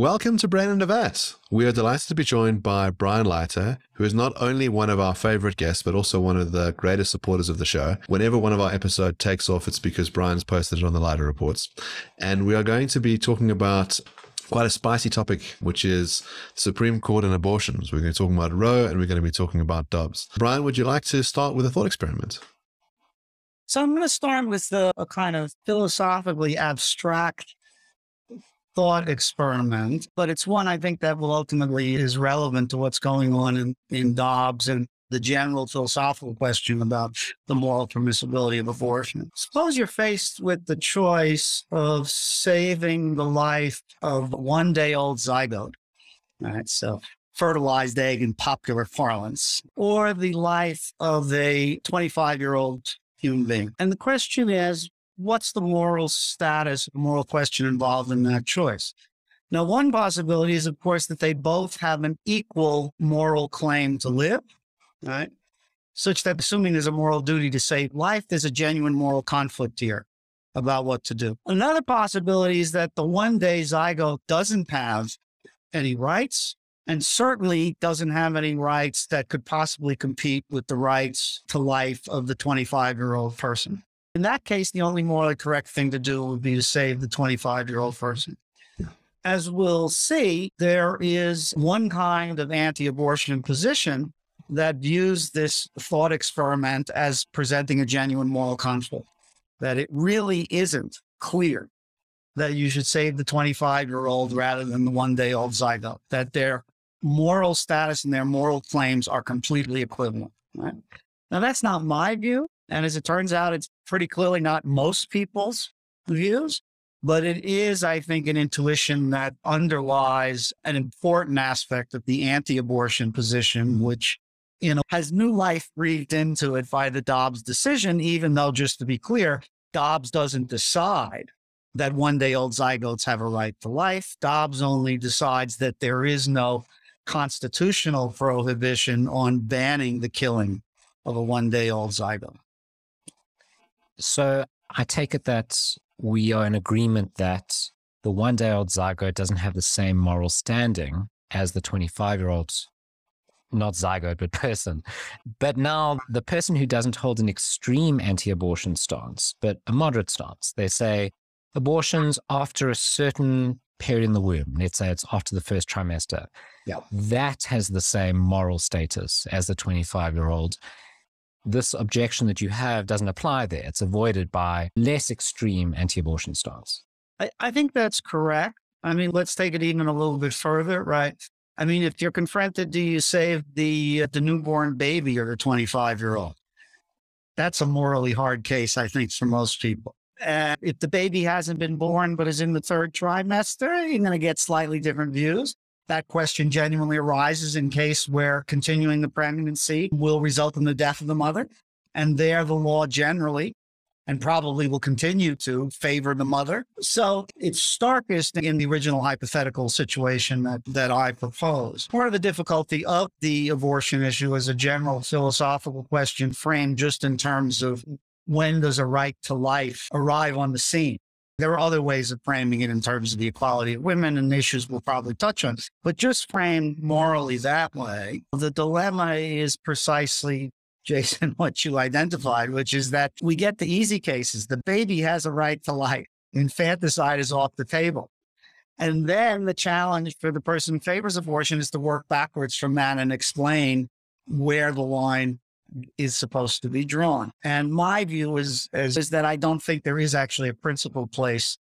Welcome to Brain and Vat. We are delighted to be joined by Brian Leiter, who is not only one of our favorite guests, but also one of the greatest supporters of the show. Whenever one of our episodes takes off, it's because Brian's posted it on the Leiter Reports. And we are going to be talking about quite a spicy topic, which is Supreme Court and abortions. We're going to be talking about Roe and we're going to be talking about Dobbs. Brian, would you like to start with a thought experiment? So I'm going to start with the, a kind of philosophically abstract thought experiment, but it's one I think that will ultimately is relevant to what's going on in, in Dobbs and the general philosophical question about the moral permissibility of abortion. Suppose you're faced with the choice of saving the life of one day old zygote. All right. So fertilized egg in popular parlance, or the life of a 25 year old human being. And the question is, what's the moral status, moral question involved in that choice? Now, one possibility is, of course, that they both have an equal moral claim to live, right? Such that assuming there's a moral duty to save life, there's a genuine moral conflict here about what to do. Another possibility is that the one day zygote doesn't have any rights and certainly doesn't have any rights that could possibly compete with the rights to life of the 25 year old person. In that case, the only morally correct thing to do would be to save the 25 year old person. As we'll see, there is one kind of anti abortion position that views this thought experiment as presenting a genuine moral conflict, that it really isn't clear that you should save the 25 year old rather than the one day old zygote, that their moral status and their moral claims are completely equivalent. Right? Now, that's not my view. And as it turns out, it's pretty clearly not most people's views, but it is, I think, an intuition that underlies an important aspect of the anti abortion position, which you know, has new life breathed into it by the Dobbs decision, even though, just to be clear, Dobbs doesn't decide that one day old zygotes have a right to life. Dobbs only decides that there is no constitutional prohibition on banning the killing of a one day old zygote. So I take it that we are in agreement that the one day old zygote doesn't have the same moral standing as the 25 year old, not zygote, but person. But now the person who doesn't hold an extreme anti abortion stance, but a moderate stance, they say abortions after a certain period in the womb, let's say it's after the first trimester, yeah. that has the same moral status as the 25 year old this objection that you have doesn't apply there. It's avoided by less extreme anti abortion stance. I, I think that's correct. I mean, let's take it even a little bit further, right? I mean, if you're confronted, do you save the uh, the newborn baby or the 25 year old? That's a morally hard case, I think, for most people. If the baby hasn't been born but is in the third trimester, you're going to get slightly different views that question genuinely arises in case where continuing the pregnancy will result in the death of the mother. And there, the law generally and probably will continue to favor the mother. So it's starkest in the original hypothetical situation that, that I propose. Part of the difficulty of the abortion issue is a general philosophical question framed just in terms of when does a right to life arrive on the scene? There are other ways of framing it in terms of the equality of women and issues we'll probably touch on, but just framed morally that way, the dilemma is precisely Jason, what you identified, which is that we get the easy cases. The baby has a right to life. Infanticide is off the table. And then the challenge for the person who favors abortion is to work backwards from that and explain where the line is supposed to be drawn. And my view is, is, is that I don't think there is actually a principal place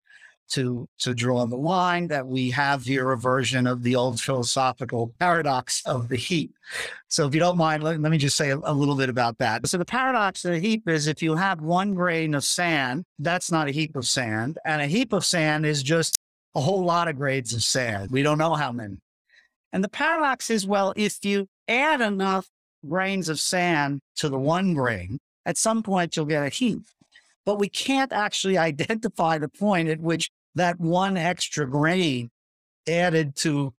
to to draw the line that we have here a version of the old philosophical paradox of the heap. So if you don't mind let, let me just say a, a, little bit about that. So the paradox of the heap is if you have one grain of sand that's not a heap of sand. And a heap of sand is just a whole lot of grades of sand. We don't know how many. And the paradox is well if you add enough grains of sand to the one grain, at some point you'll get a heap. But we can't actually identify the point at which that one extra grain added to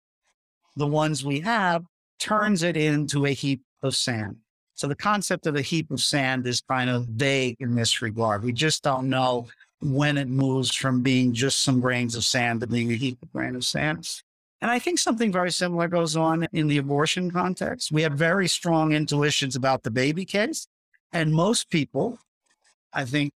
the ones we have turns it into a heap of sand. So the concept of a heap of sand is kind of vague in this regard. We just don't know when it moves from being just some grains of sand to being a heap of grains of sand. And I think something very similar goes on in the abortion context. We have very strong intuitions about the baby case. And most people, I think,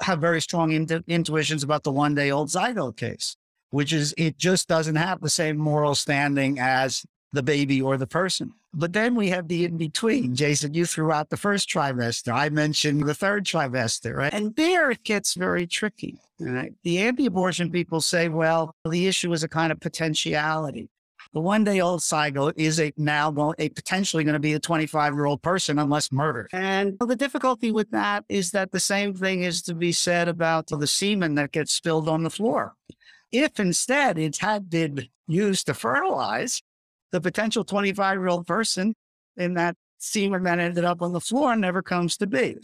have very strong intu- intuitions about the one day old zygote case, which is it just doesn't have the same moral standing as the baby or the person. But then we have the in between. Jason, you threw out the first trimester. I mentioned the third trimester, right? And there it gets very tricky. Right? The anti abortion people say, well, the issue is a kind of potentiality. The one day old zygote is a now a potentially going to be a 25 year old person unless murdered. And the difficulty with that is that the same thing is to be said about the semen that gets spilled on the floor. If instead it had been used to fertilize, the potential 25 year old person in that semen that ended up on the floor never comes to be.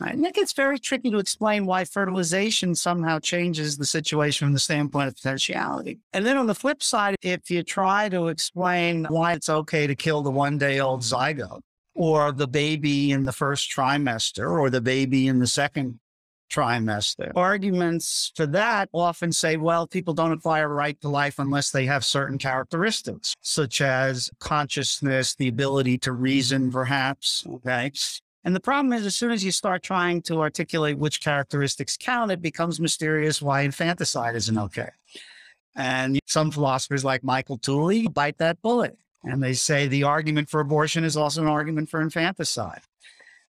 I think it's very tricky to explain why fertilization somehow changes the situation from the standpoint of potentiality. And then on the flip side, if you try to explain why it's okay to kill the one day old zygote or the baby in the first trimester or the baby in the second trimester, arguments for that often say, well, people don't acquire a right to life unless they have certain characteristics, such as consciousness, the ability to reason, perhaps. Okay. And the problem is, as soon as you start trying to articulate which characteristics count, it becomes mysterious why infanticide isn't okay. And some philosophers like Michael Tooley bite that bullet and they say the argument for abortion is also an argument for infanticide.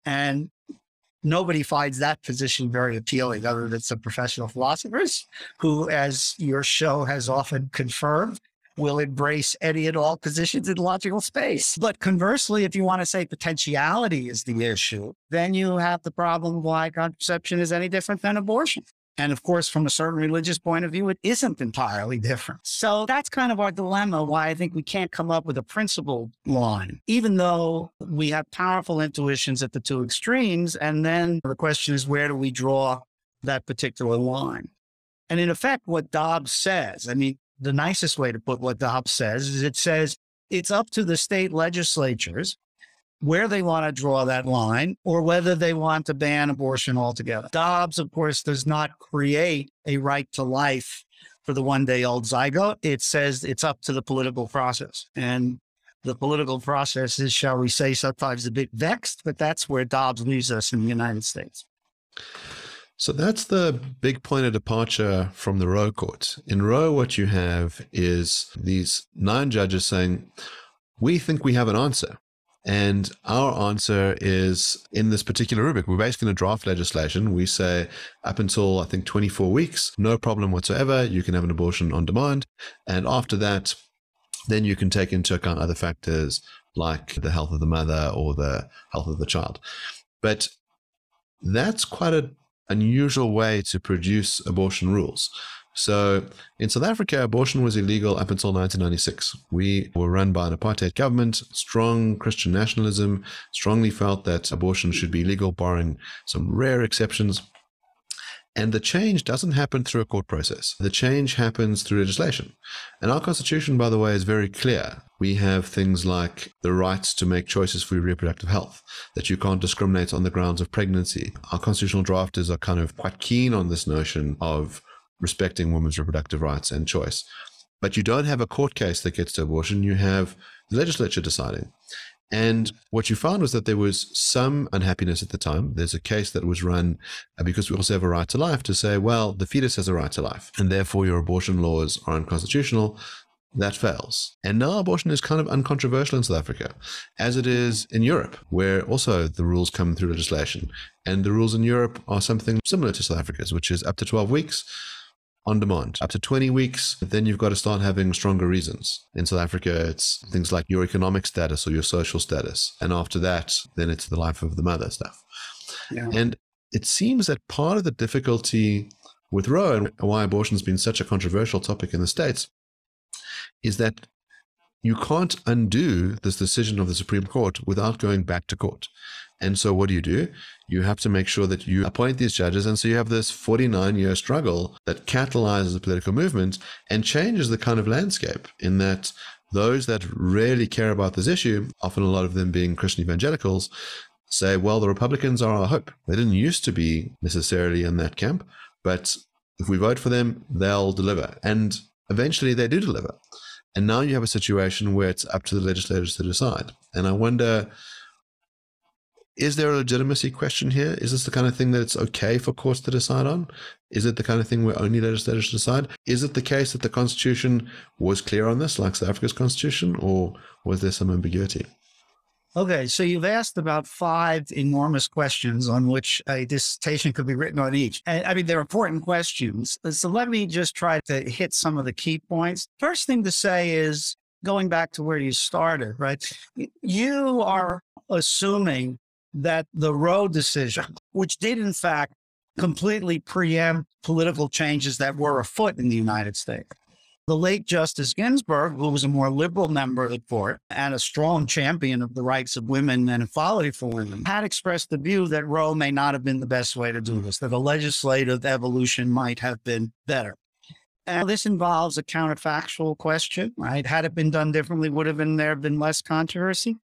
And nobody finds that position very appealing other than some professional philosophers who, as your show has often confirmed, will embrace any and all positions in logical space. But conversely, if you want to say potentiality is the issue, then you have the problem why contraception is any different than abortion. And of course, from a certain religious point of view, it isn't entirely different. So that's kind of our dilemma why I think we can't come up with a principled line, even though we have powerful intuitions at the two extremes. And then the question is, where do we draw that particular line? And in effect, what Dobbs says, I mean, the nicest way to put what Dobbs says is it says it's up to the state legislatures where they want to draw that line or whether they want to ban abortion altogether. Dobbs, of course, does not create a right to life for the one day old zygote. It says it's up to the political process. And the political process is, shall we say, sometimes a bit vexed, but that's where Dobbs leaves us in the United States. So that's the big point of departure from the Roe court. In Roe, what you have is these nine judges saying, We think we have an answer. And our answer is in this particular rubric. We're basically going to draft legislation. We say up until, I think, 24 weeks, no problem whatsoever. You can have an abortion on demand. And after that, then you can take into account other factors like the health of the mother or the health of the child. But that's quite an unusual way to produce abortion rules. So in South Africa, abortion was illegal up until 1996. We were run by an apartheid government, strong Christian nationalism, strongly felt that abortion should be legal, barring some rare exceptions. And the change doesn't happen through a court process. The change happens through legislation. And our constitution, by the way, is very clear. We have things like the rights to make choices for your reproductive health, that you can't discriminate on the grounds of pregnancy. Our constitutional drafters are kind of quite keen on this notion of respecting women's reproductive rights and choice. But you don't have a court case that gets to abortion. You have the legislature deciding. And what you found was that there was some unhappiness at the time. There's a case that was run uh, because we also have a right to life to say, well, the fetus has a right to life, and therefore your abortion laws are unconstitutional. That fails. And now abortion is kind of uncontroversial in South Africa, as it is in Europe, where also the rules come through legislation. And the rules in Europe are something similar to South Africa's, which is up to 12 weeks on demand. Up to 20 weeks, then you've got to start having stronger reasons. In South Africa, it's things like your economic status or your social status. And after that, then it's the life of the mother stuff. Yeah. And it seems that part of the difficulty with Roe and why abortion has been such a controversial topic in the States is that you can't undo this decision of the Supreme Court without going back to court. And so, what do you do? You have to make sure that you appoint these judges. And so, you have this 49 year struggle that catalyzes the political movement and changes the kind of landscape in that those that really care about this issue, often a lot of them being Christian evangelicals, say, well, the Republicans are our hope. They didn't used to be necessarily in that camp, but if we vote for them, they'll deliver. And eventually they do deliver. And now you have a situation where it's up to the legislators to decide. And I wonder is there a legitimacy question here? Is this the kind of thing that it's okay for courts to decide on? Is it the kind of thing where only legislators decide? Is it the case that the Constitution was clear on this, like South Africa's Constitution, or was there some ambiguity? Okay, so you've asked about five enormous questions on which a dissertation could be written on each. And I mean, they're important questions. So let me just try to hit some of the key points. First thing to say is going back to where you started, right? You are assuming that the Roe decision, which did in fact completely preempt political changes that were afoot in the United States. The late Justice Ginsburg, who was a more liberal member of the court and a strong champion of the rights of women and equality for women, had expressed the view that Roe may not have been the best way to do this, that a legislative evolution might have been better. And this involves a counterfactual question, right? Had it been done differently, would have been there been less controversy?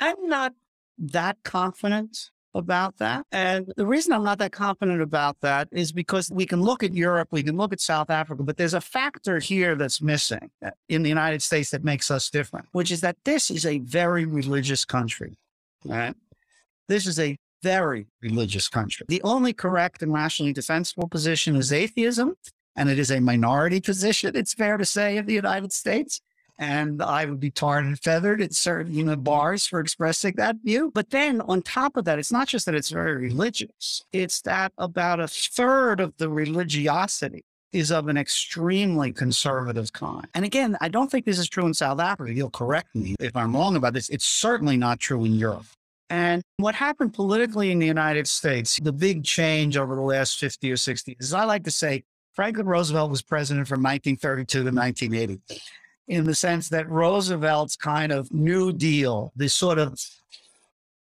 I'm not that confident about that. And the reason I'm not that confident about that is because we can look at Europe, we can look at South Africa, but there's a factor here that's missing uh, in the United States that makes us different, which is that this is a very religious country, right? This is a very religious country. The only correct and rationally defensible position is atheism, and it is a minority position, it's fair to say, in the United States and I would be tarred and feathered at certain you know, bars for expressing that view. But then on top of that, it's not just that it's very religious, it's that about a third of the religiosity is of an extremely conservative kind. And again, I don't think this is true in South Africa. You'll correct me if I'm wrong about this. It's certainly not true in Europe. And what happened politically in the United States, the big change over the last 50 or 60 years, I like to say Franklin Roosevelt was president from 1932 to 1980 in the sense that Roosevelt's kind of New Deal, this sort of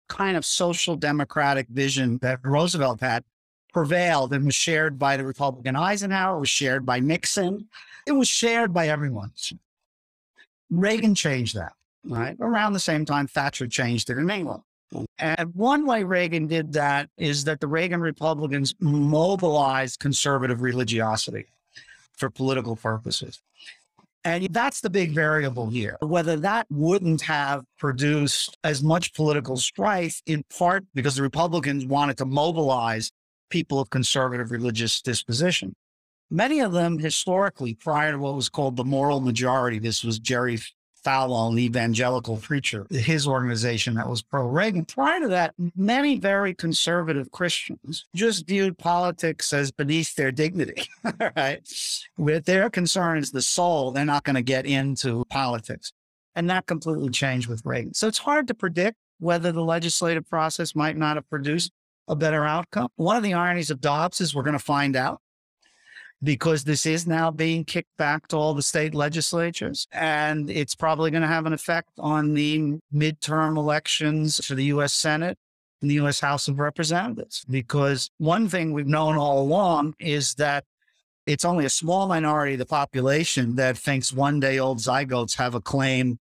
kind of social democratic vision that Roosevelt had, prevailed and was shared by the Republican Eisenhower, was shared by Nixon. It was shared by everyone. Reagan changed that, right? Around the same time, Thatcher changed it in England. And one way Reagan did that is that the Reagan Republicans mobilized conservative religiosity for political purposes. And that's the big variable here. Whether that wouldn't have produced as much political strife, in part because the Republicans wanted to mobilize people of conservative religious disposition. Many of them historically, prior to what was called the moral majority, this was Jerry Falwell, an evangelical preacher, his organization that was pro Reagan. Prior to that, many very conservative Christians just viewed politics as beneath their dignity, right? With their concerns, the soul, they're not going to get into politics. And that completely changed with Reagan. So it's hard to predict whether the legislative process might not have produced a better outcome. One of the ironies of Dobbs is we're going to find out because this is now being kicked back to all the state legislatures. And it's probably going to have an effect on the midterm elections for the U.S. Senate and the U.S. House of Representatives. Because one thing we've known all along is that it's only a small minority of the population that thinks one day old zygotes have a claim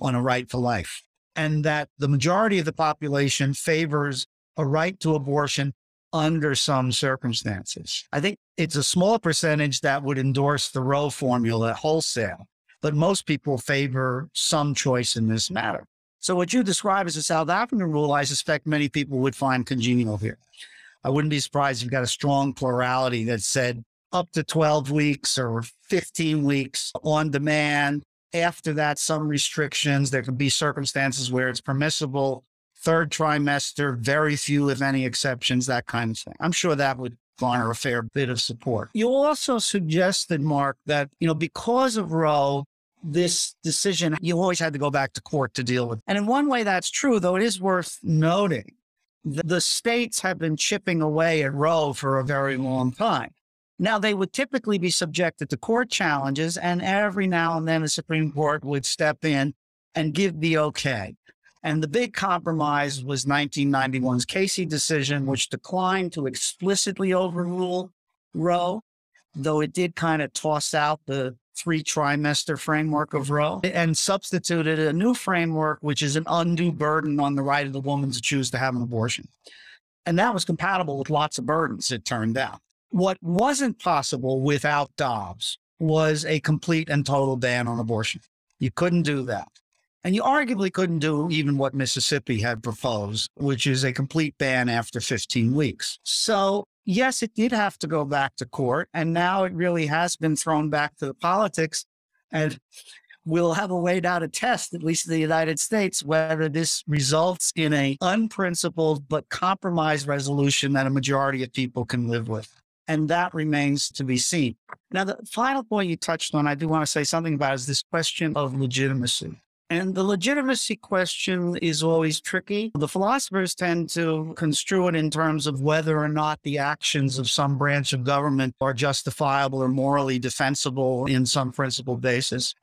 on a right to life. And that the majority of the population favors a right to abortion under some circumstances. I think it's a small percentage that would endorse the Roe formula wholesale, but most people favor some choice in this matter. So what you describe as a South African rule, I suspect many people would find congenial here. I wouldn't be surprised if you got a strong plurality that said up to 12 weeks or 15 weeks on demand. After that, some restrictions. There could be circumstances where it's permissible third trimester, very few, if any, exceptions, that kind of thing. I'm sure that would garner a fair bit of support. You also suggested, Mark, that, you know, because of Roe, this decision, you always had to go back to court to deal with. And in one way, that's true, though it is worth noting the states have been chipping away at Roe for a very long time. Now, they would typically be subjected to court challenges, and every now and then the Supreme Court would step in and give the okay. And the big compromise was 1991's Casey decision, which declined to explicitly overrule Roe, though it did kind of toss out the three trimester framework of Roe and substituted a new framework, which is an undue burden on the right of the woman to choose to have an abortion. And that was compatible with lots of burdens, it turned out. What wasn't possible without Dobbs was a complete and total ban on abortion. You couldn't do that. And you arguably couldn't do even what Mississippi had proposed, which is a complete ban after 15 weeks. So, yes, it did have to go back to court. And now it really has been thrown back to the politics. And we'll have a way now to test, at least in the United States, whether this results in a unprincipled but compromised resolution that a majority of people can live with. And that remains to be seen. Now, the final point you touched on, I do want to say something about is this question of legitimacy. And the legitimacy question is always tricky. The philosophers tend to construe it in terms of whether or not the actions of some branch of government are justifiable or morally defensible in some principled basis.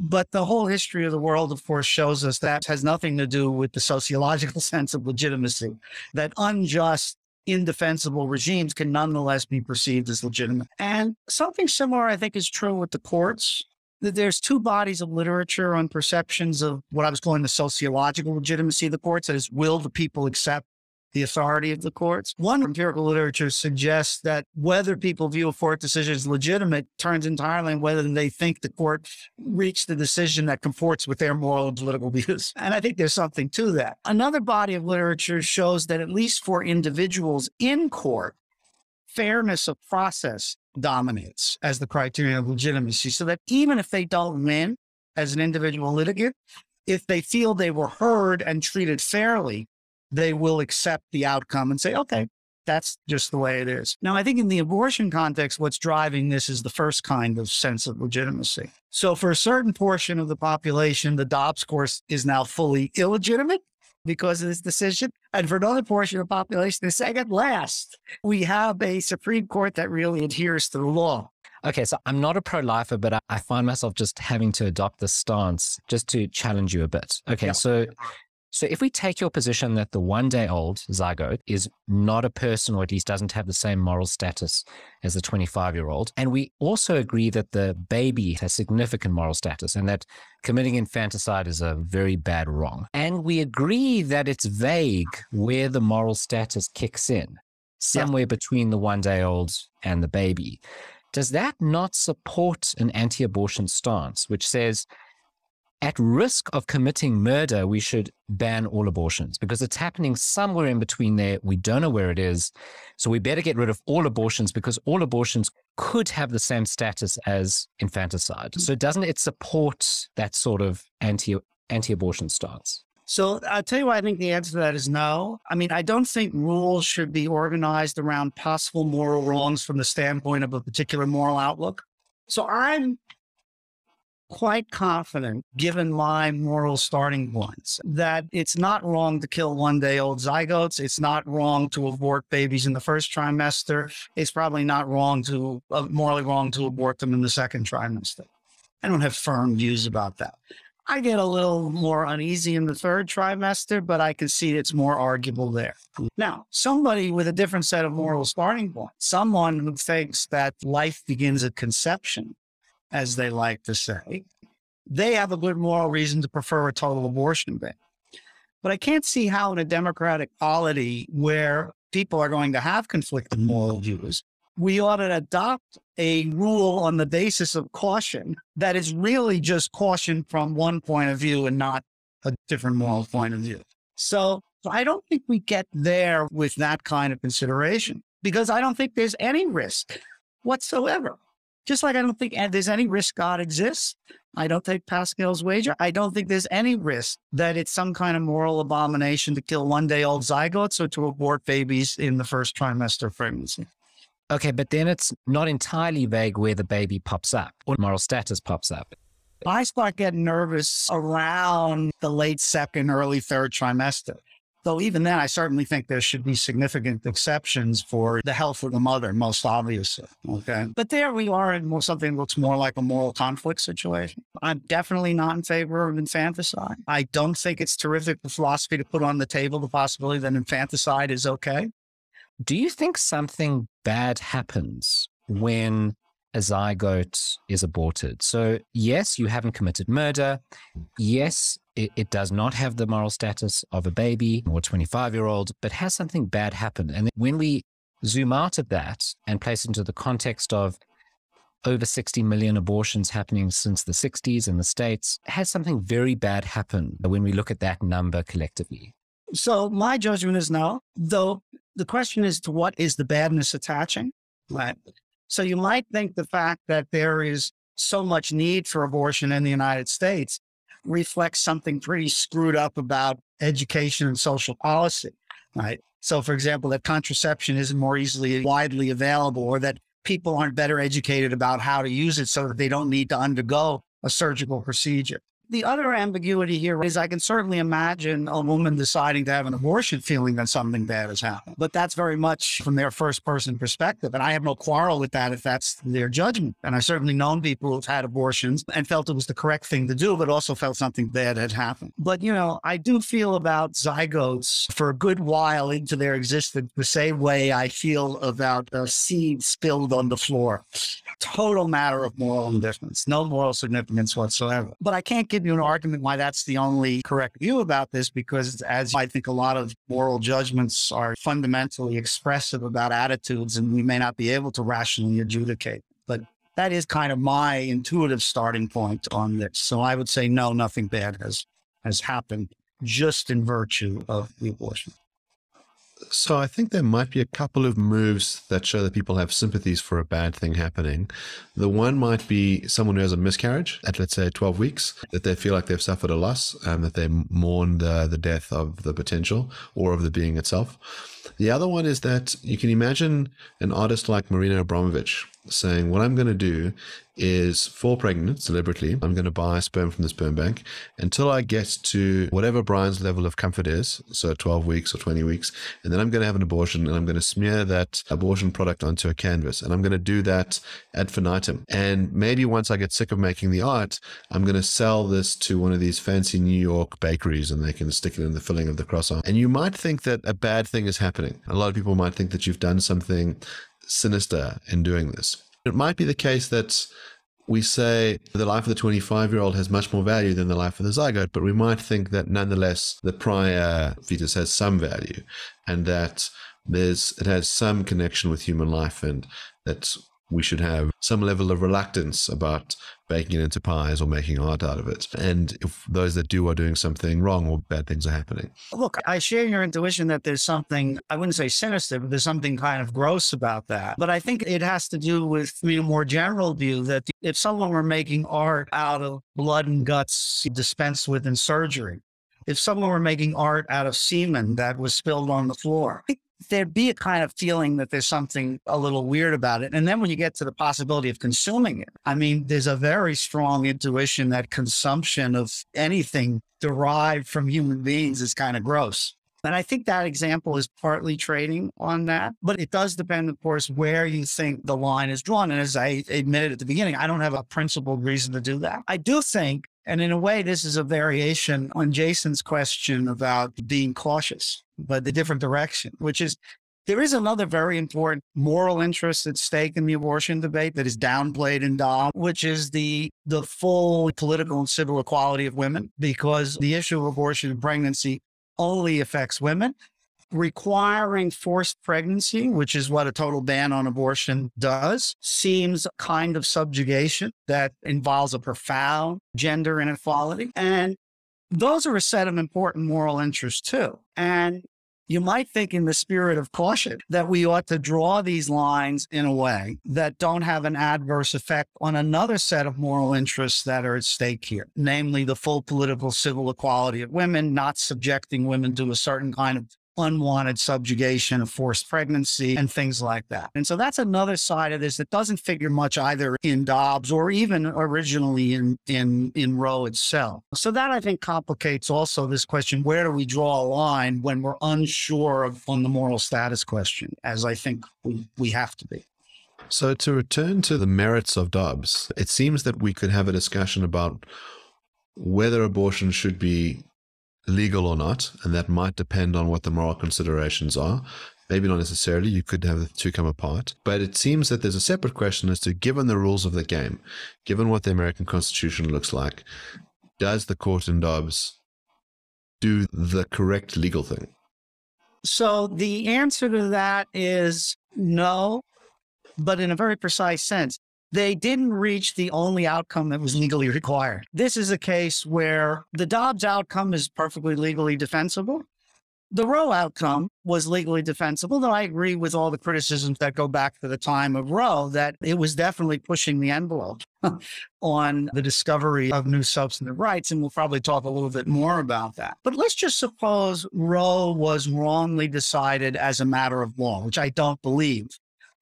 But the whole history of the world, of course, shows us that has nothing to do with the sociological sense of legitimacy, that unjust indefensible regimes can nonetheless be perceived as legitimate. And something similar, I think, is true with the courts there's two bodies of literature on perceptions of what I was calling the sociological legitimacy of the courts. That is, will the people accept the authority of the courts? One empirical literature suggests that whether people view a court decision as legitimate turns entirely on whether they think the court reached a decision that comports with their moral and political views. And I think there's something to that. Another body of literature shows that at least for individuals in court, fairness of process dominates as the criterion of legitimacy. So that even if they don't win as an individual litigant, if they feel they were heard and treated fairly, they will accept the outcome and say, okay, that's just the way it is. Now, I think in the abortion context, what's driving this is the first kind of sense of legitimacy. So, for a certain portion of the population, the Dobbs course is now fully illegitimate because of this decision. And for another portion of the population, the second last, we have a Supreme Court that really adheres to the law. Okay, so I'm not a pro lifer, but I, I, find myself just having to adopt this stance just to challenge you a bit. Okay, yeah. so so if we take your position that the one day old zygote is not a person, or at least doesn't have the same moral status as the 25 year old, and we also agree that the baby has significant moral status and that committing infanticide is a very bad wrong, and we agree that it's vague where the moral status kicks in, somewhere yeah. between the one day old and the baby. Does that not support an anti abortion stance, which says at risk of committing murder, we should ban all abortions because it's happening somewhere in between there. We don't know where it is. So we better get rid of all abortions because all abortions could have the same status as infanticide. So doesn't it support that sort of anti anti abortion stance? So I'll tell you why I think the answer to that is no. I mean, I don't think rules should be organized around possible moral wrongs from the standpoint of a particular moral outlook. So I'm quite confident, given my moral starting points, that it's not wrong to kill one day old zygotes. It's not wrong to abort babies in the first trimester. It's probably not wrong to, uh, morally wrong to abort them in the second trimester. I don't have firm views about that. I get a little more uneasy in the third trimester, but I can see it's more arguable there. Now, somebody with a different set of moral starting points, someone who thinks that life begins at conception, as they like to say, they have a good moral reason to prefer a total abortion ban. But I can't see how in a democratic polity where people are going to have conflicting moral views, we ought to adopt a rule on the basis of caution that is really just caution from one point of view and not a different moral point of view. So I don't think we get there with that kind of consideration because I don't think there's any risk whatsoever just like I don't think there's any risk God exists. I don't take Pascal's wager. I don't think there's any risk that it's some kind of moral abomination to kill one day old zygotes or to abort babies in the first trimester of pregnancy. Okay, but then it's not entirely vague where the baby pops up or moral status pops up. I start getting nervous around the late second, early third trimester. Though even then, I certainly think there should be significant exceptions for the health of the mother, most obviously. Okay. But there we are in something that looks more like a moral conflict situation. I'm definitely not in favor of infanticide. I don't think it's terrific for philosophy to put on the table the possibility that infanticide is okay. Do you think something bad happens when a zygote is aborted. So, yes, you haven't committed murder. Yes, it, it, does not have the moral status of a baby or 25 year old, but has something bad happened? And when we zoom out of that and place it into the context of over 60 million abortions happening since the 60s in the States. Has something very bad happened when we look at that number collectively? So my judgment is no, though the question is to what is the badness attaching? Right. So you might think the fact that there is so much need for abortion in the United States reflects something pretty screwed up about education and social policy, right? So, for example, that contraception isn't more easily widely available or that people aren't better educated about how to use it so that they don't need to undergo a surgical procedure. The other ambiguity here is I can certainly imagine a woman deciding to have an abortion feeling that something bad has happened, but that's very much from their first person perspective. And I have no quarrel with that if that's their judgment. And I've certainly known people who've had abortions and felt it was the correct thing to do, but also felt something bad had happened. But, you know, I do feel about zygotes for a good while into their existence the same way I feel about a seed spilled on the floor. Total matter of moral indifference, no moral significance whatsoever. But I can't give give you an argument why that's the only correct view about this, because as I think a lot of moral judgments are fundamentally expressive about attitudes, and we may not be able to rationally adjudicate. But that is kind of my intuitive starting point on this. So I would say no, nothing bad has has happened just in virtue of the abortion. So I think there might be a couple of moves that show that people have sympathies for a bad thing happening. The one might be someone who has a miscarriage at let's say 12 weeks, that they feel like they've suffered a loss, um, that they mourn uh, the death of the potential or of the being itself. The other one is that you can imagine an artist like Marina Abramović saying, What I'm going to do is fall pregnant deliberately. I'm going to buy sperm from the sperm bank until I get to whatever Brian's level of comfort is, so 12 weeks or 20 weeks. And then I'm going to have an abortion and I'm going to smear that abortion product onto a canvas. And I'm going to do that ad infinitum. And maybe once I get sick of making the art, I'm going to sell this to one of these fancy New York bakeries and they can stick it in the filling of the croissant. And you might think that a bad thing is happening. A lot of people might think that you've done something sinister in doing this. It might be the case that we say the life of the 25 year old has much more value than the life of the zygote, but we might think that nonetheless the prior fetus has some value and that there's it has some connection with human life and that we should have some level of reluctance about baking it into pies or making art out of it. And if those that do are doing something wrong or bad things are happening. Look, I share your intuition that there's something, I wouldn't say sinister, but there's something kind of gross about that. But I think it has to do with I mean, a more general view that if someone were making art out of blood and guts dispensed with in surgery, if someone were making art out of semen that was spilled on the floor, there'd be a kind of feeling that there's something a little weird about it. And then when you get to the possibility of consuming it, I mean, there's a very strong intuition that consumption of anything derived from human beings is kind of gross. And I think that example is partly trading on that, but it does depend, of course, where you think the line is drawn. And as I admitted at the beginning, I don't have a principled reason to do that. I do think, and in a way, this is a variation on Jason's question about being cautious but the different direction, which is there is another very important moral interest at stake in the abortion debate that is downplayed in Dobbs, which is the the full political and civil equality of women, because the issue of abortion and pregnancy only affects women. Requiring forced pregnancy, which is what a total ban on abortion does, seems a kind of subjugation that involves a profound gender inequality. And those are a set of important moral interests too. And you might think in the spirit of caution that we ought to draw these lines in a way that don't have an adverse effect on another set of moral interests that are at stake here, namely the full political civil equality of women, not subjecting women to a certain kind of unwanted subjugation of forced pregnancy and things like that. And so that's another side of this that doesn't figure much either in Dobbs or even originally in in in Roe itself. So that I think complicates also this question: where do we draw a line when we're unsure of, on the moral status question? As I think we we have to be. So to return to the merits of Dobbs, it seems that we could have a discussion about whether abortion should be legal or not, and that might depend on what the moral considerations are. Maybe not necessarily, you could have the two come apart. But it seems that there's a separate question as to given the rules of the game, given what the American Constitution looks like, does the court in Dobbs do the correct legal thing? So the answer to that is no, but in a very precise sense. They didn't reach the only outcome that was legally required. This is a case where the Dobbs outcome is perfectly legally defensible. The Roe outcome was legally defensible, though I agree with all the criticisms that go back to the time of Roe that it was definitely pushing the envelope on the discovery of new substantive rights. And we'll probably talk a little bit more about that. But let's just suppose Roe was wrongly decided as a matter of law, which I don't believe.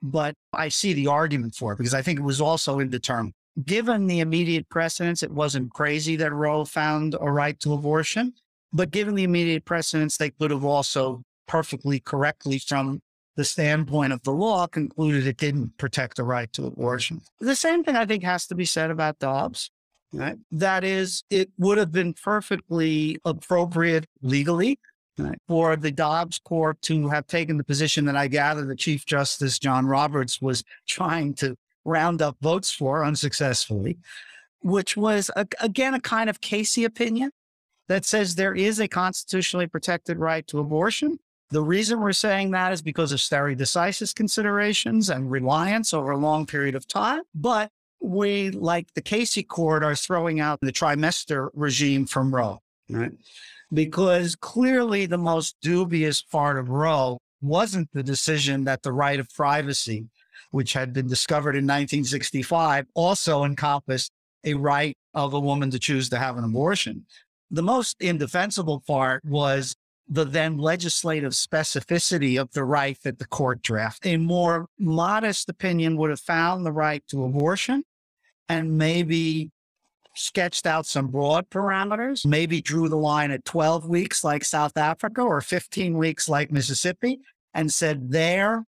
But I see the argument for it because I think it was also indeterminate. Given the immediate precedents, it wasn't crazy that Roe found a right to abortion. But given the immediate precedents, they could have also perfectly correctly, from the standpoint of the law, concluded it didn't protect the right to abortion. The same thing I think has to be said about Dobbs. Right? That is, it would have been perfectly appropriate legally right, for the Dobbs court to have taken the position that I gather the Chief Justice John Roberts was trying to round up votes for unsuccessfully, which was, a, again, a kind of Casey opinion that says there is a constitutionally protected right to abortion. The reason we're saying that is because of stare decisis considerations and reliance over a long period of time. But we, like the Casey court, are throwing out the trimester regime from Roe, right? Because clearly the most dubious part of Roe wasn't the decision that the right of privacy, which had been discovered in 1965, also encompassed a right of a woman to choose to have an abortion. The most indefensible part was the then legislative specificity of the right that the court drafted. A more modest opinion would have found the right to abortion and maybe sketched out some broad parameters, maybe drew the line at 12 weeks like South Africa or 15 weeks like Mississippi, and said there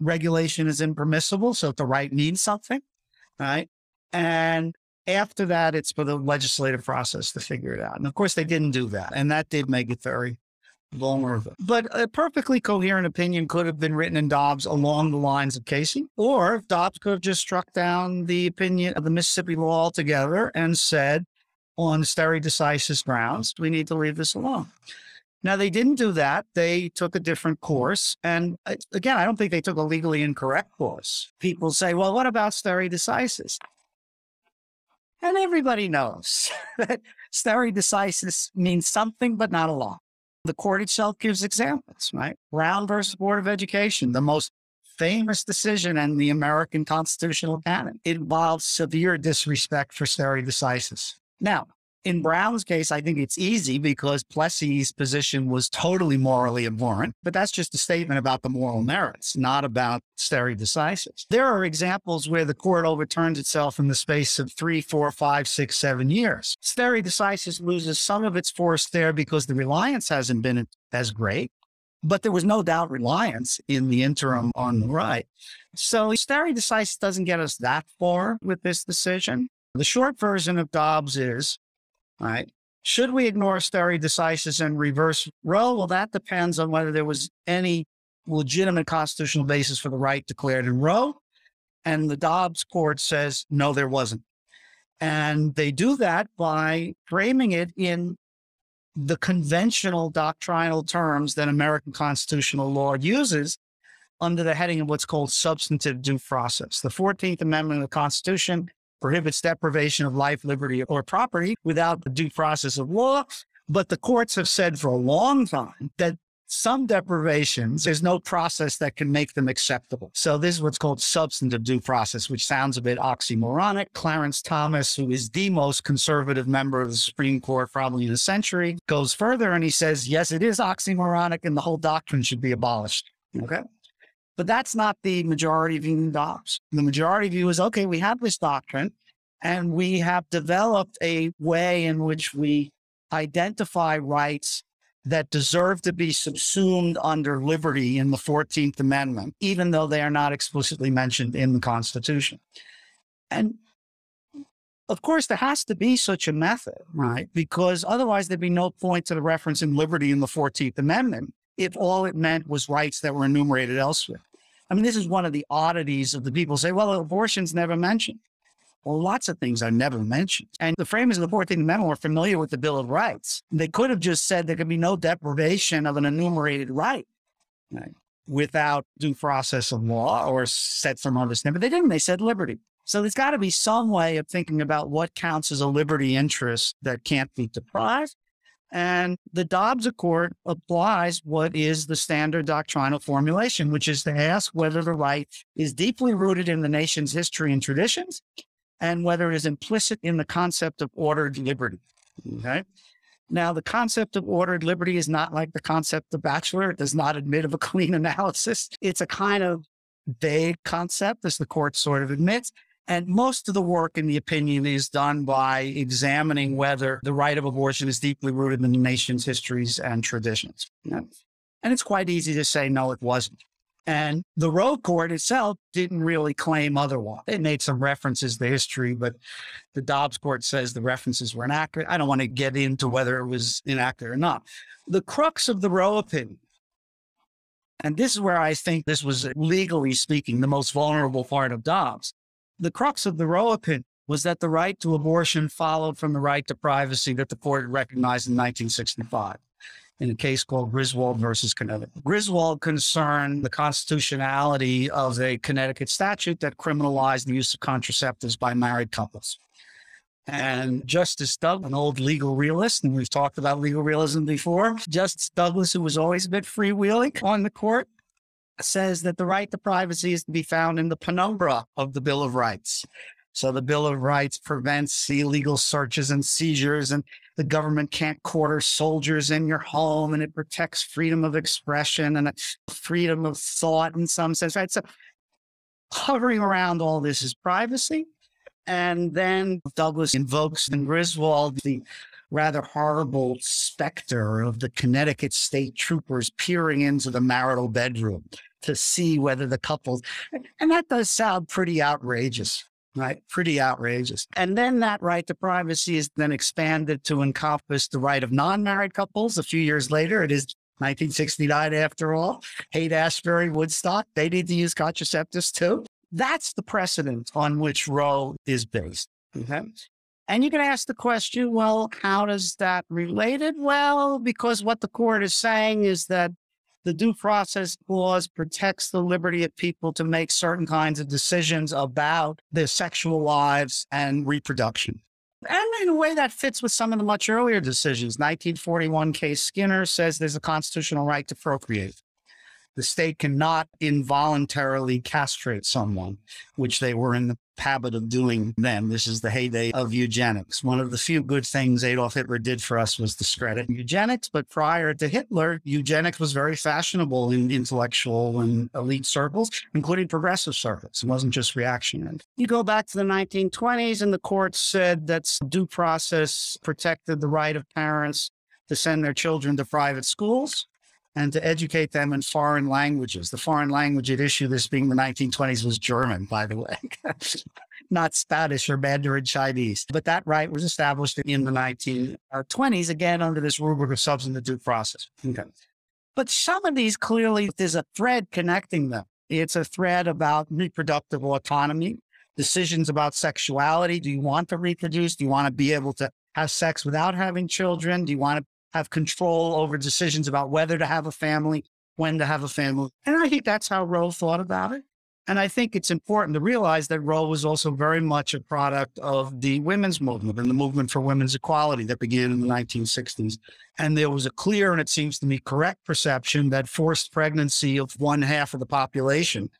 regulation is impermissible. So if the right means something, right? And after that, it's for the legislative process to figure it out. And of course, they didn't do that. And that did make it very vulnerable. But a perfectly coherent opinion could have been written in Dobbs along the lines of Casey, or Dobbs could have just struck down the opinion of the Mississippi law altogether and said, on stare decisis grounds, we need to leave this alone. Now, they didn't do that. They took a different course. And uh, again, I don't think they took a legally incorrect course. People say, well, what about stare decisis? And everybody knows that stare decisis means something, but not a law. The court itself gives examples, right? Brown versus Board of Education, the most famous decision in the American constitutional canon. It involves severe disrespect for stare decisis. Now, in Brown's case, I think it's easy because Plessy's position was totally morally abhorrent, but that's just a statement about the moral merits, not about stare decisis. There are examples where the court overturns itself in the space of three, four, five, six, seven years. Stare decisis loses some of its force there because the reliance hasn't been as great, but there was no doubt reliance in the interim on the right. So stare decisis doesn't get us that far with this decision. The short version of Dobbs is right? Should we ignore stare decisis and reverse Roe? Well, that depends on whether there was any legitimate constitutional basis for the right declared in Roe. And the Dobbs court says, no, there wasn't. And they do that by framing it in the conventional doctrinal terms that American constitutional law uses under the heading of what's called substantive due process. The 14th Amendment of the Constitution prohibits deprivation of life, liberty, or property without the due process of law. But the courts have said for a long time that some deprivations, there's no process that can make them acceptable. So this is what's called substantive due process, which sounds a bit oxymoronic. Clarence Thomas, who is the most conservative member of the Supreme Court probably in a century, goes further and he says, yes, it is oxymoronic and the whole doctrine should be abolished. Okay. But that's not the majority view in Dobbs. The majority view is okay, we have this doctrine and we have developed a way in which we identify rights that deserve to be subsumed under liberty in the 14th Amendment, even though they are not explicitly mentioned in the Constitution. And of course, there has to be such a method, right? Because otherwise, there'd be no point to the reference in liberty in the 14th Amendment if all it meant was rights that were enumerated elsewhere. I mean, this is one of the oddities of the people say, well, abortion's never mentioned. Well, lots of things are never mentioned. And the framers of the 14th Amendment were familiar with the Bill of Rights. They could have just said there could be no deprivation of an enumerated right. right? without due process of law or set some other standard. But they didn't. They said liberty. So there's got to be some way of thinking about what counts as a liberty interest that can't be deprived. And the Dobbs Court applies what is the standard doctrinal formulation, which is to ask whether the right is deeply rooted in the nation's history and traditions and whether it is implicit in the concept of ordered liberty. Okay. Now, the concept of ordered liberty is not like the concept of bachelor. It does not admit of a clean analysis. It's a kind of vague concept, as the court sort of admits. And most of the work in the opinion is done by examining whether the right of abortion is deeply rooted in the nation's histories and traditions. And it's quite easy to say, no, it wasn't. And the Roe Court itself didn't really claim otherwise. It made some references to history, but the Dobbs Court says the references were inaccurate. I don't want to get into whether it was inaccurate or not. The crux of the Roe opinion, and this is where I think this was legally speaking the most vulnerable part of Dobbs. The crux of the Roe opinion was that the right to abortion followed from the right to privacy that the court had recognized in 1965 in a case called Griswold versus Connecticut. Griswold concerned the constitutionality of a Connecticut statute that criminalized the use of contraceptives by married couples. And Justice Douglas, an old legal realist, and we've talked about legal realism before, Justice Douglas, who was always a bit freewheeling on the court, says that the right to privacy is to be found in the penumbra of the Bill of Rights. So the Bill of Rights prevents illegal searches and seizures, and the government can't quarter soldiers in your home, and it protects freedom of expression and freedom of thought in some sense, right? So hovering around all this is privacy. And then Douglas invokes in Griswold the rather horrible specter of the Connecticut state troopers peering into the marital bedroom to see whether the couples, and that does sound pretty outrageous right? Pretty outrageous. And then that right to privacy is then expanded to encompass the right of non married couples. A few years later, it is 1969 after all. Haight Ashbury, Woodstock, they need to use contraceptives too. That's the precedent on which Roe is based. Okay. And you can ask the question, well, how does that relate it? Well, because what the court is saying is that the due process clause protects the liberty of people to make certain kinds of decisions about their sexual lives and reproduction. And in a way that fits with some of the much earlier decisions. 1941 case Skinner says there's a constitutional right to procreate. The state cannot involuntarily castrate someone, which they were in the habit of doing then. This is the heyday of eugenics. One of the few good things Adolf Hitler did for us was discredit eugenics. But prior to Hitler, eugenics was very fashionable in intellectual and elite circles, including progressive circles. It wasn't just reactionary. You go back to the 1920s, and the court said that due process protected the right of parents to send their children to private schools and to educate them in foreign languages. The foreign language at issue, this being the 1920s, was German, by the way, not Spanish or Mandarin Chinese. But that right was established in the 1920s, again, under this rubric of substantive due process. Okay. But some of these clearly, there's a thread connecting them. It's a thread about reproductive autonomy, decisions about sexuality. Do you want to reproduce? Do you want to be able to have sex without having children? Do you want to have control over decisions about whether to have a family, when to have a family. And I think that's how Roe thought about it. And I think it's important to realize that Roe was also very much a product of the women's movement and the movement for women's equality that began in the 1960s. And there was a clear, and it seems to me correct perception that forced pregnancy of one half of the population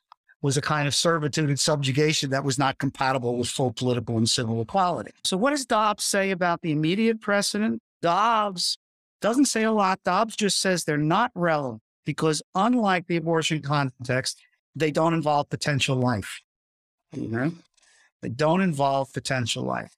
was a kind of servitude and subjugation that was not compatible with full political and civil equality. So, what does Dobbs say about the immediate precedent? Dobbs doesn't say a lot. Dobbs just says they're not relevant because, unlike the abortion context, they don't involve potential life. They don't involve potential life.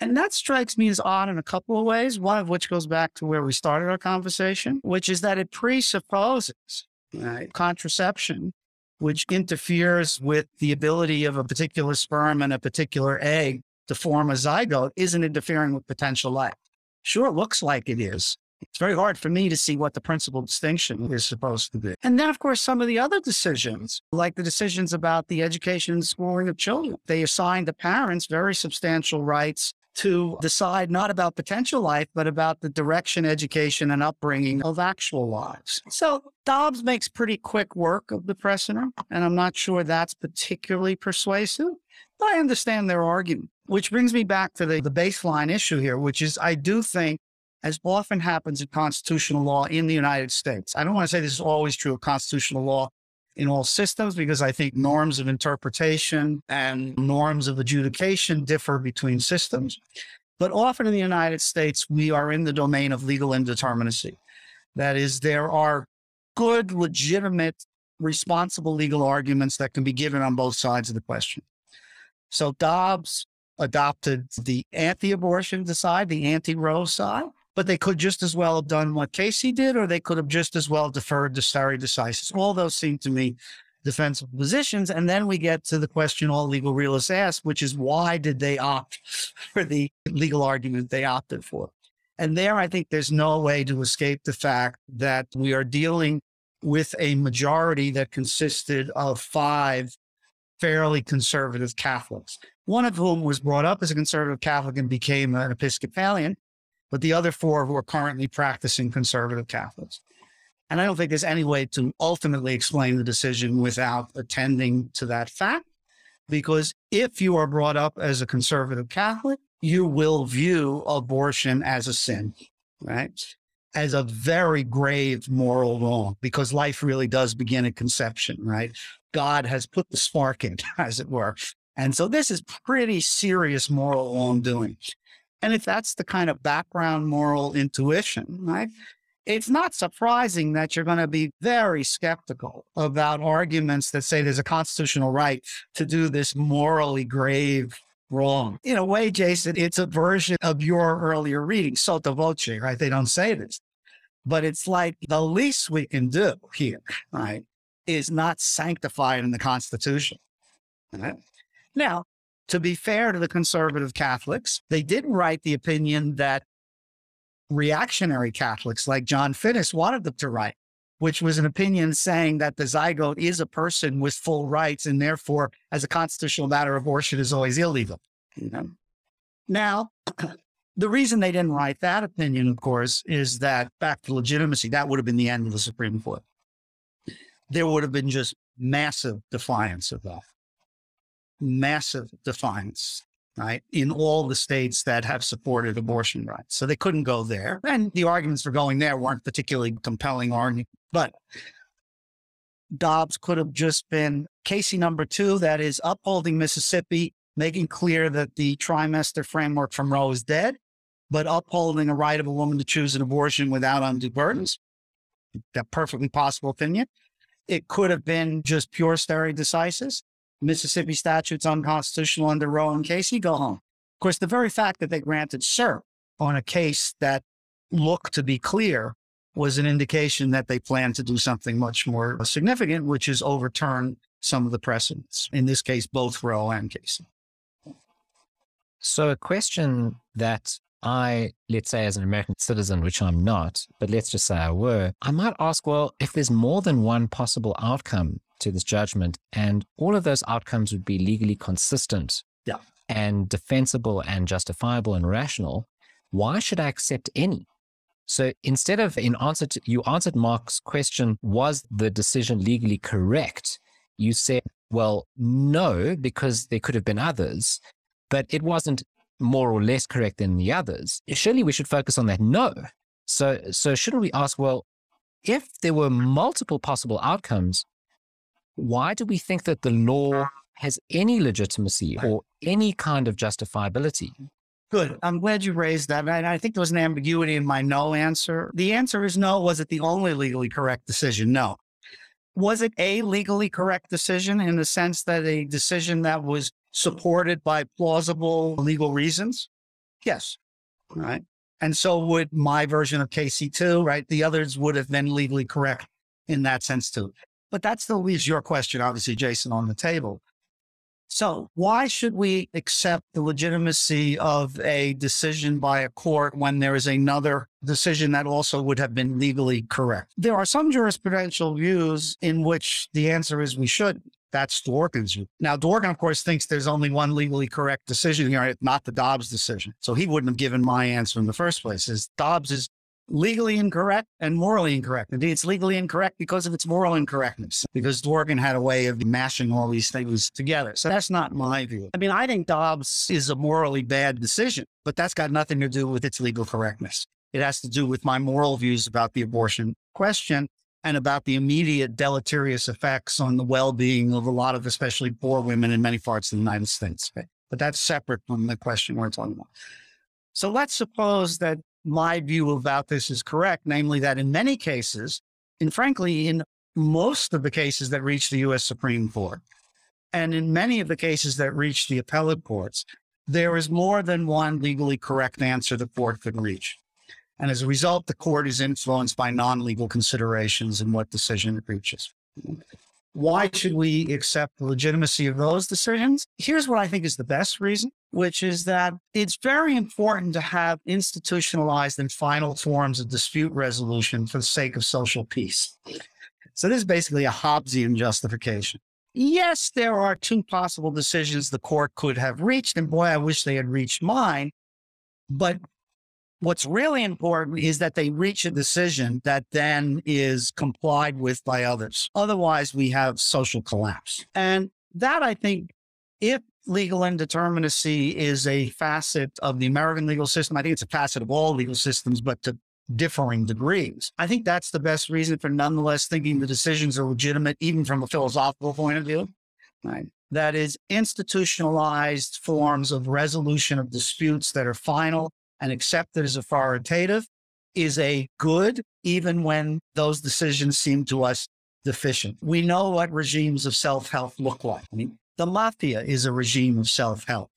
And that strikes me as odd in a couple of ways, one of which goes back to where we started our conversation, which is that it presupposes right, contraception, which interferes with the ability of a particular sperm and a particular egg to form a zygote, isn't interfering with potential life. Sure, it looks like it is, it's very hard for me to see what the principal distinction is supposed to be. And then, of course, some of the other decisions, like the decisions about the education and schooling of children, they assign the parents very substantial rights to decide not about potential life, but about the direction, education, and upbringing of actual lives. So Dobbs makes pretty quick work of the precedent, and I'm not sure that's particularly persuasive. But I understand their argument, which brings me back to the, the baseline issue here, which is I do think, as often happens in constitutional law in the United States, I don't want to say this is always true of constitutional law in all systems because I think norms of interpretation and norms of adjudication differ between systems. But often in the United States, we are in the domain of legal indeterminacy. That is, there are good, legitimate, responsible legal arguments that can be given on both sides of the question. So Dobbs adopted the anti abortion side, the anti Roe side but they could just as well have done what Casey did, or they could have just as well deferred to stare decisis. All those seem to me defensive positions. And then we get to the question all legal realists ask, which is why did they opt for the legal argument they opted for? And there, I think there's no way to escape the fact that we are dealing with a majority that consisted of five fairly conservative Catholics, one of whom was brought up as a conservative Catholic and became an Episcopalian but the other four who are currently practicing conservative Catholics. And I don't think there's any way to ultimately explain the decision without attending to that fact. Because if you are brought up as a conservative Catholic, you will view abortion as a sin, right? As a very grave moral wrong, because life really does begin at conception, right? God has put the spark in, as it were. And so this is pretty serious moral wrongdoing. And if that's the kind of background moral intuition, right? Mm-hmm. It's not surprising that you're going to be very skeptical about arguments that say there's a constitutional right to do this morally grave wrong. In a way, Jason, it's a version of your earlier reading, sotto voce, right? They don't say this, but it's like the least we can do here, right, is not sanctified in the Constitution. Right? Now, to be fair to the conservative Catholics, they didn't write the opinion that reactionary Catholics like John Finnis wanted them to write, which was an opinion saying that the zygote is a person with full rights and therefore, as a constitutional matter, abortion is always illegal. You know? Now, the reason they didn't write that opinion, of course, is that back to legitimacy, that would have been the end of the Supreme Court. There would have been just massive defiance of that massive defiance, right, in all the states that have supported abortion rights. So they couldn't go there. And the arguments for going there weren't particularly compelling arguments. But Dobbs could have just been Casey number two, that is upholding Mississippi, making clear that the trimester framework from Roe is dead, but upholding a right of a woman to choose an abortion without undue burdens. That perfectly possible opinion. It could have been just pure stare decisis. Mississippi statute's unconstitutional under Roe and Casey, go home. Of course, the very fact that they granted cert on a case that looked to be clear was an indication that they plan to do something much more significant, which is overturn some of the precedents. In this case, both Roe and Casey. So, a question that I, let's say, as an American citizen, which I'm not, but let's just say I were, I might ask, well, if there's more than one possible outcome to this judgment, and all of those outcomes would be legally consistent yeah. and defensible and justifiable and rational, why should I accept any? So instead of in answer to you answered Mark's question, was the decision legally correct? You said, well, no, because there could have been others, but it wasn't more or less correct than the others. Surely we should focus on that no. So so shouldn't we ask, well, if there were multiple possible outcomes, why do we think that the law has any legitimacy or any kind of justifiability? Good. I'm glad you raised that. And I think there was an ambiguity in my no answer. The answer is no. Was it the only legally correct decision? No. Was it a legally correct decision in the sense that a decision that was supported by plausible legal reasons? Yes. Hmm. Right. And so would my version of Casey 2, right? The others would have been legally correct in that sense too. But that still leaves your question, obviously, Jason, on the table. So, why should we accept the legitimacy of a decision by a court when there is another decision that also would have been legally correct? There are some jurisprudential views in which the answer is we should. That's Dworkin's view. Now, Dworkin, of course, thinks there's only one legally correct decision here, not the Dobbs decision. So he wouldn't have given my answer in the first place. Is Dobbs is legally incorrect and morally incorrect. Indeed, it's legally incorrect because of its moral incorrectness, because Dworkin had a way of mashing all these things together. So that's not my view. I mean, I think Dobbs is a morally bad decision, but that's got nothing to do with its legal correctness. It has to do with my moral views about the abortion question and about the immediate deleterious effects on the well-being of a lot of especially poor women in many parts of the United States. But that's separate from the question we're talking about. So let's suppose that my view about this is correct, namely that in many cases, and frankly, in most of the cases that reach the US Supreme Court, and in many of the cases that reach the appellate courts, there is more than one legally correct answer the court could reach. And as a result, the court is influenced by non legal considerations in what decision it reaches. Why should we accept the legitimacy of those decisions? Here's what I think is the best reason, which is that it's very important to have institutionalized and final forms of dispute resolution for the sake of social peace. So this is basically a Hobbesian justification. Yes, there are two possible decisions the court could have reached, and boy, I wish they had reached mine. But What's really important is that they reach a decision that then is complied with by others. Otherwise, we have social collapse. And that, I think, if legal indeterminacy is a facet of the American legal system, I think it's a facet of all legal systems, but to differing degrees. I think that's the best reason for nonetheless thinking the decisions are legitimate, even from a philosophical point of view. Right. That is institutionalized forms of resolution of disputes that are final and accepted as authoritative is a good, even when those decisions seem to us deficient. We know what regimes of self help look like. I mean, the mafia is a regime of self help.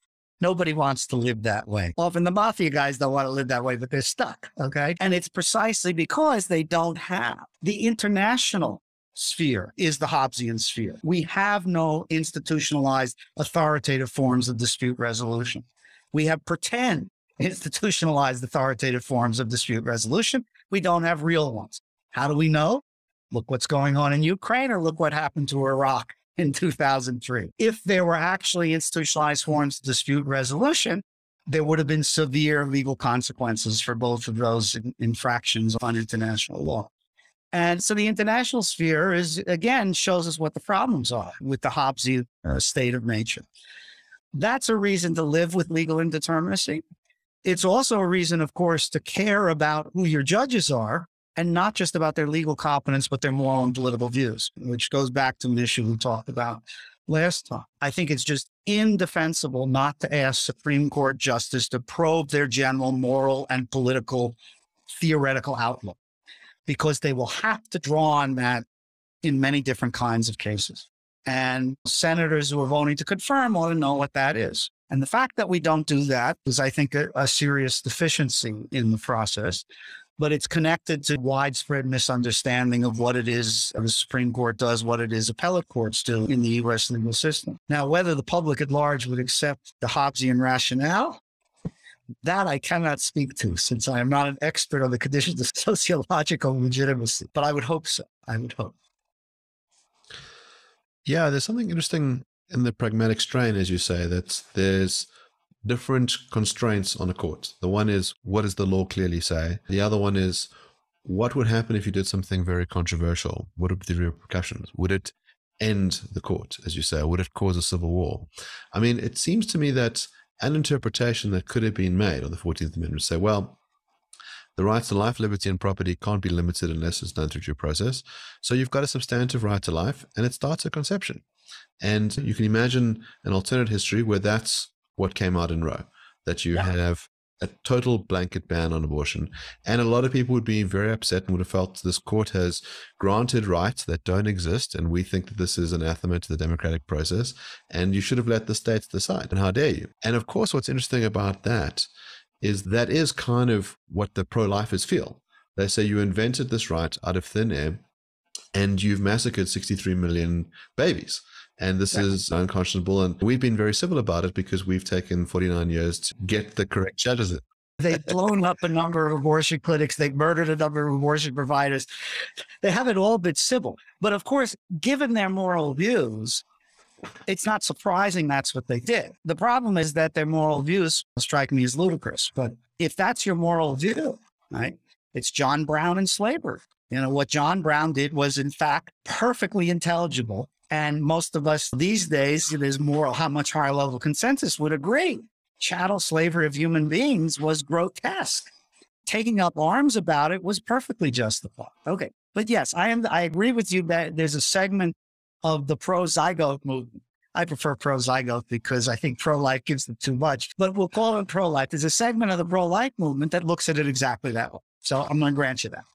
Nobody wants to live that way. Often the mafia guys don't want to live that way, but they're stuck. Okay. And it's precisely because they don't have the international sphere is the Hobbesian sphere. We have no institutionalized authoritative forms of dispute resolution. We have pretend institutionalized authoritative forms of dispute resolution. We don't have real ones. How do we know? Look what's going on in Ukraine or look what happened to Iraq in 2003. If there were actually institutionalized forms of dispute resolution, there would have been severe legal consequences for both of those infractions on international law. And so the international sphere is, again, shows us what the problems are with the Hobbesian uh, state of nature. That's a reason to live with legal indeterminacy it's also a reason, of course, to care about who your judges are and not just about their legal competence, but their moral and political views, which goes back to an issue we talked about last time. I think it's just indefensible not to ask Supreme Court justice to probe their general moral and political theoretical outlook because they will have to draw on that in many different kinds of cases. And senators who are voting to confirm want to know what that is. And the fact that we don't do that is, I think, a, a serious deficiency in the process but it's connected to widespread misunderstanding of what it is uh, the Supreme Court does, what it is appellate courts do in the U.S. legal system. Now, whether the public at large would accept the Hobbesian rationale, that I cannot speak to since I am not an expert on the conditions of sociological legitimacy, but I would hope so. I would hope. Yeah, there's something interesting in the pragmatic strain, as you say, that there's different constraints on a court. The one is what does the law clearly say? The other one is what would happen if you did something very controversial? What would be the repercussions? Would it end the court, as you say, or would it cause a civil war? I mean, it seems to me that an interpretation that could have been made of the 14th Amendment would say, well, the rights to life, liberty, and property can't be limited unless it's done through due process. So you've got a substantive right to life, and it starts at conception. And mm-hmm. you can imagine an alternate history where that's what came out in Roe, that you yeah. have a total blanket ban on abortion. And a lot of people would be very upset and would have felt this court has granted rights that don't exist. And we think that this is anathema to the democratic process. And you should have let the states decide. And how dare you? And of course, what's interesting about that is that is kind of what the pro lifers feel. They say you invented this right out of thin air and you've massacred 63 million babies. And this is unconscionable. And we've been very civil about it because we've taken 49 years to get the correct judges. They've blown up a number of abortion clinics. They've murdered a number of abortion providers. They haven't all been civil. But of course, given their moral views, it's not surprising that's what they did. The problem is that their moral views strike me as ludicrous. But if that's your moral view, right, it's John Brown and slavery. You know, what John Brown did was, in fact, perfectly intelligible. And most of us these days, there's more, how much higher level consensus would agree. Chattel slavery of human beings was grotesque. Taking up arms about it was perfectly justified. Okay. But yes, I am, I agree with you that there's a segment of the pro zygote movement. I prefer pro zygote because I think pro life gives them too much, but we'll call it pro life. There's a segment of the pro life movement that looks at it exactly that way. So I'm going to grant you that.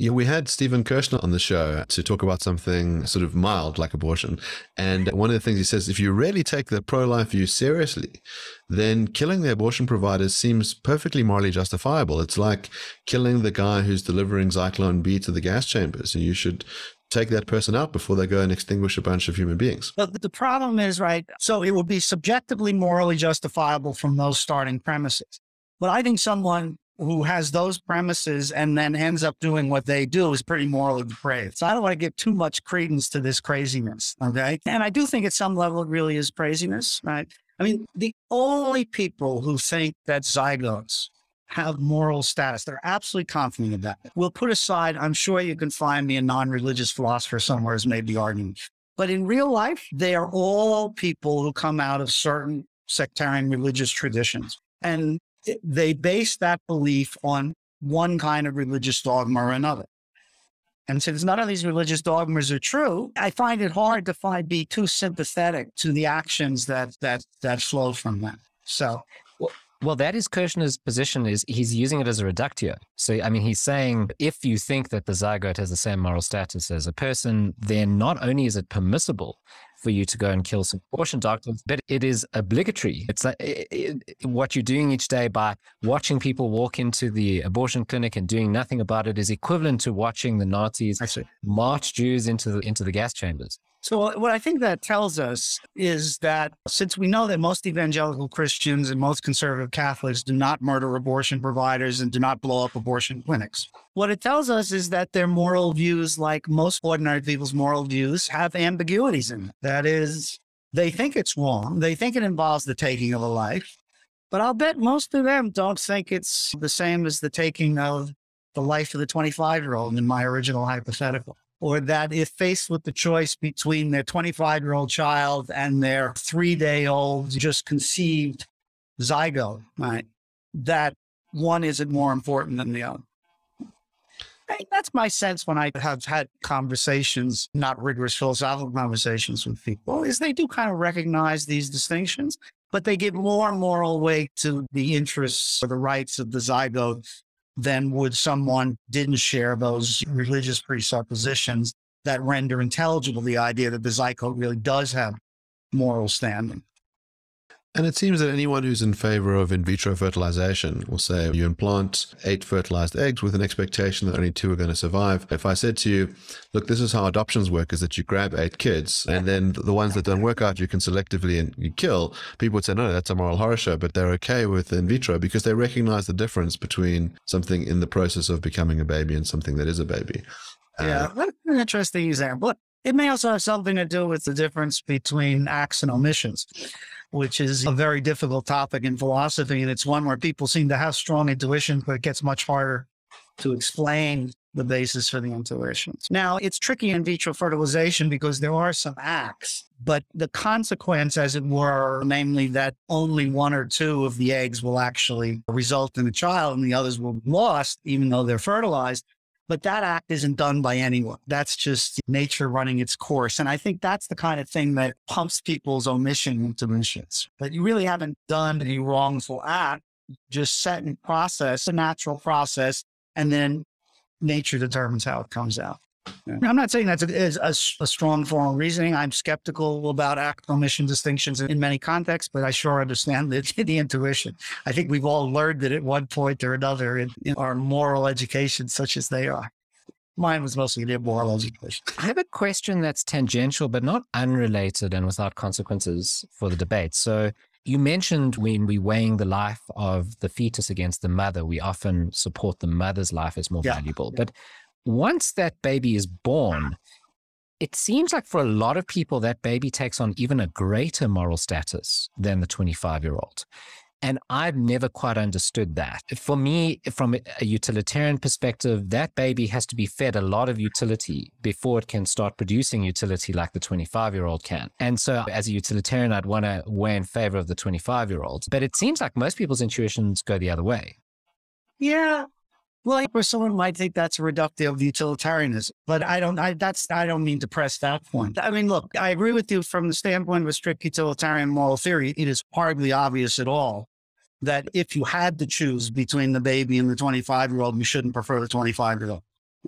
Yeah, we had Stephen Kershnar on the show to talk about something sort of mild like abortion. And one of the things he says, if you really take the pro life view seriously, then killing the abortion providers seems perfectly morally justifiable. It's like killing the guy who's delivering Zyklon B to the gas chambers. And you should take that person out before they go and extinguish a bunch of human beings. But the problem is, right? So it would be subjectively morally justifiable from those starting premises. But I think someone who has those premises and then ends up doing what they do is pretty morally depraved. So I don't want to give too much credence to this craziness. Okay. And I do think at some level it really is craziness, right? I mean, the only people who think that zygotes have moral status, they're absolutely confident of that. We'll put aside, I'm sure you can find me a non religious philosopher somewhere who's made the argument. But in real life, they are all people who come out of certain sectarian religious traditions. And they base that belief on one kind of religious dogma or another. And since none of these religious dogmas are true, I find it hard to find be too sympathetic to the actions that that that flow from them. So well, that is Kershnar's position is he's using it as a reductio. So, I mean, he's saying if you think that the zygote has the same moral status as a person, then not only is it permissible for you to go and kill some abortion doctors, but it is obligatory. It's like it, it, what you're doing each day by watching people walk into the abortion clinic and doing nothing about it is equivalent to watching the Nazis march Jews into the, into the gas chambers. So, what I think that tells us is that since we know that most evangelical Christians and most conservative Catholics do not murder abortion providers and do not blow up abortion clinics, what it tells us is that their moral views, like most ordinary people's moral views, have ambiguities in them. That is, they think it's wrong, they think it involves the taking of a life, but I'll bet most of them don't think it's the same as the taking of the life of the 25 year old in my original hypothetical or that if faced with the choice between their 25 year old child and their three day old just conceived zygote, right, that one isn't more important than the other. That's my sense when I have had conversations, not rigorous philosophical conversations with people, is they do kind of recognize these distinctions, but they give more moral weight to the interests or the rights of the zygote than would someone didn't share those religious presuppositions that render intelligible the idea that the zygote really does have moral standing. And it seems that anyone who's in favor of in vitro fertilization will say you implant eight fertilized eggs with an expectation that only two are going to survive. If I said to you, look, this is how adoptions work is that you grab eight kids and then the ones that don't work out, you can selectively and you kill, people would say, no, that's a moral horror show, but they're okay with in vitro because they recognize the difference between something in the process of becoming a baby and something that is a baby. Yeah, uh, an interesting example. It may also have something to do with the difference between acts and omissions which is a very difficult topic in philosophy. And it's one where people seem to have strong intuition, but it gets much harder to explain the basis for the intuitions. Now, it's tricky in vitro fertilization because there are some acts, but the consequence, as it were, namely that only one or two of the eggs will actually result in a child and the others will be lost, even though they're fertilized, but that act isn't done by anyone. That's just nature running its course. And I think that's the kind of thing that pumps people's omission into omissions. But you really haven't done any wrongful act, just set in process, a natural process, and then nature determines how it comes out. Yeah. I'm not saying that's a, a, a, strong form of reasoning. I'm skeptical about act omission distinctions in, in many contexts, but I sure understand the, the intuition. I think we've all learned it at one point or another in, in our moral education, such as they are. Mine was mostly the moral education. I have a question that's tangential, but not unrelated and without consequences for the debate. So, you mentioned when we're weighing the life of the fetus against the mother, we often support the mother's life as more Yeah. valuable. But once that baby is born, it seems like for a lot of people, that baby takes on even a greater moral status than the 25 year old. And I've never quite understood that. For me, from a utilitarian perspective, that baby has to be fed a lot of utility before it can start producing utility like the 25 year old can. And so, as a utilitarian, I'd want to weigh in favor of the 25 year old. But it seems like most people's intuitions go the other way. Yeah. Well, for someone might think that's reductive utilitarianism, but I don't. I that's I don't mean to press that point. I mean, look, I agree with you from the standpoint of a strict utilitarian moral theory. It is hardly obvious at all that if you had to choose between the baby and the twenty-five-year-old, you shouldn't prefer the twenty-five-year-old.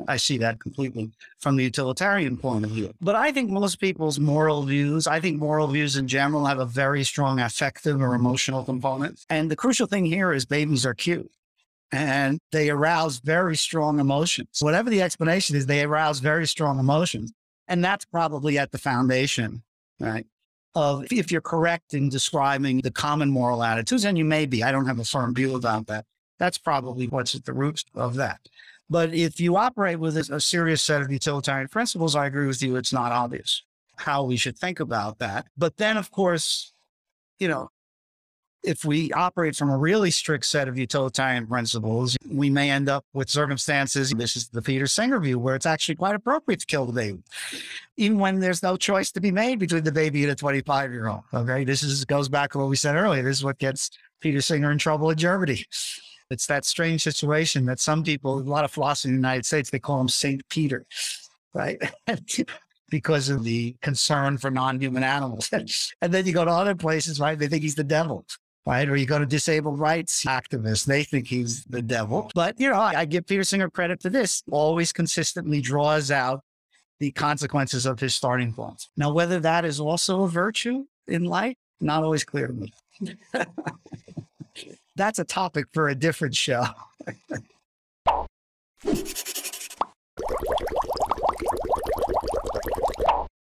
I see that completely from the utilitarian point of view. But I think most people's moral views, I think moral views in general have a very strong affective or emotional component. And the crucial thing here is babies are cute and they arouse very strong emotions. Whatever the explanation is, they arouse very strong emotions. And that's probably at the foundation, right? Of if you're correct in describing the common moral attitudes, and you may be, I don't have a firm view about that. That's probably what's at the root of that. But if you operate with a, a serious set of utilitarian principles, I agree with you, it's not obvious how we should think about that. But then, of course, you know, if we operate from a really strict set of utilitarian principles, we may end up with circumstances. This is the Peter Singer view, where it's actually quite appropriate to kill the baby, even when there's no choice to be made between the baby and a 25 year old. Okay. This is goes back to what we said earlier. This is what gets Peter Singer in trouble in Germany. It's that strange situation that some people, a lot of philosophers in the United States, they call him Saint Peter, right? because of the concern for non-human animals. and then you go to other places, right? They think he's the devil right? Or you go to disabled rights activists, they think he's the devil. But, you know, I, I give Peter Singer credit for this, always consistently draws out the consequences of his starting points. Now, whether that is also a virtue in life, not always clear to me. That's a topic for a different show.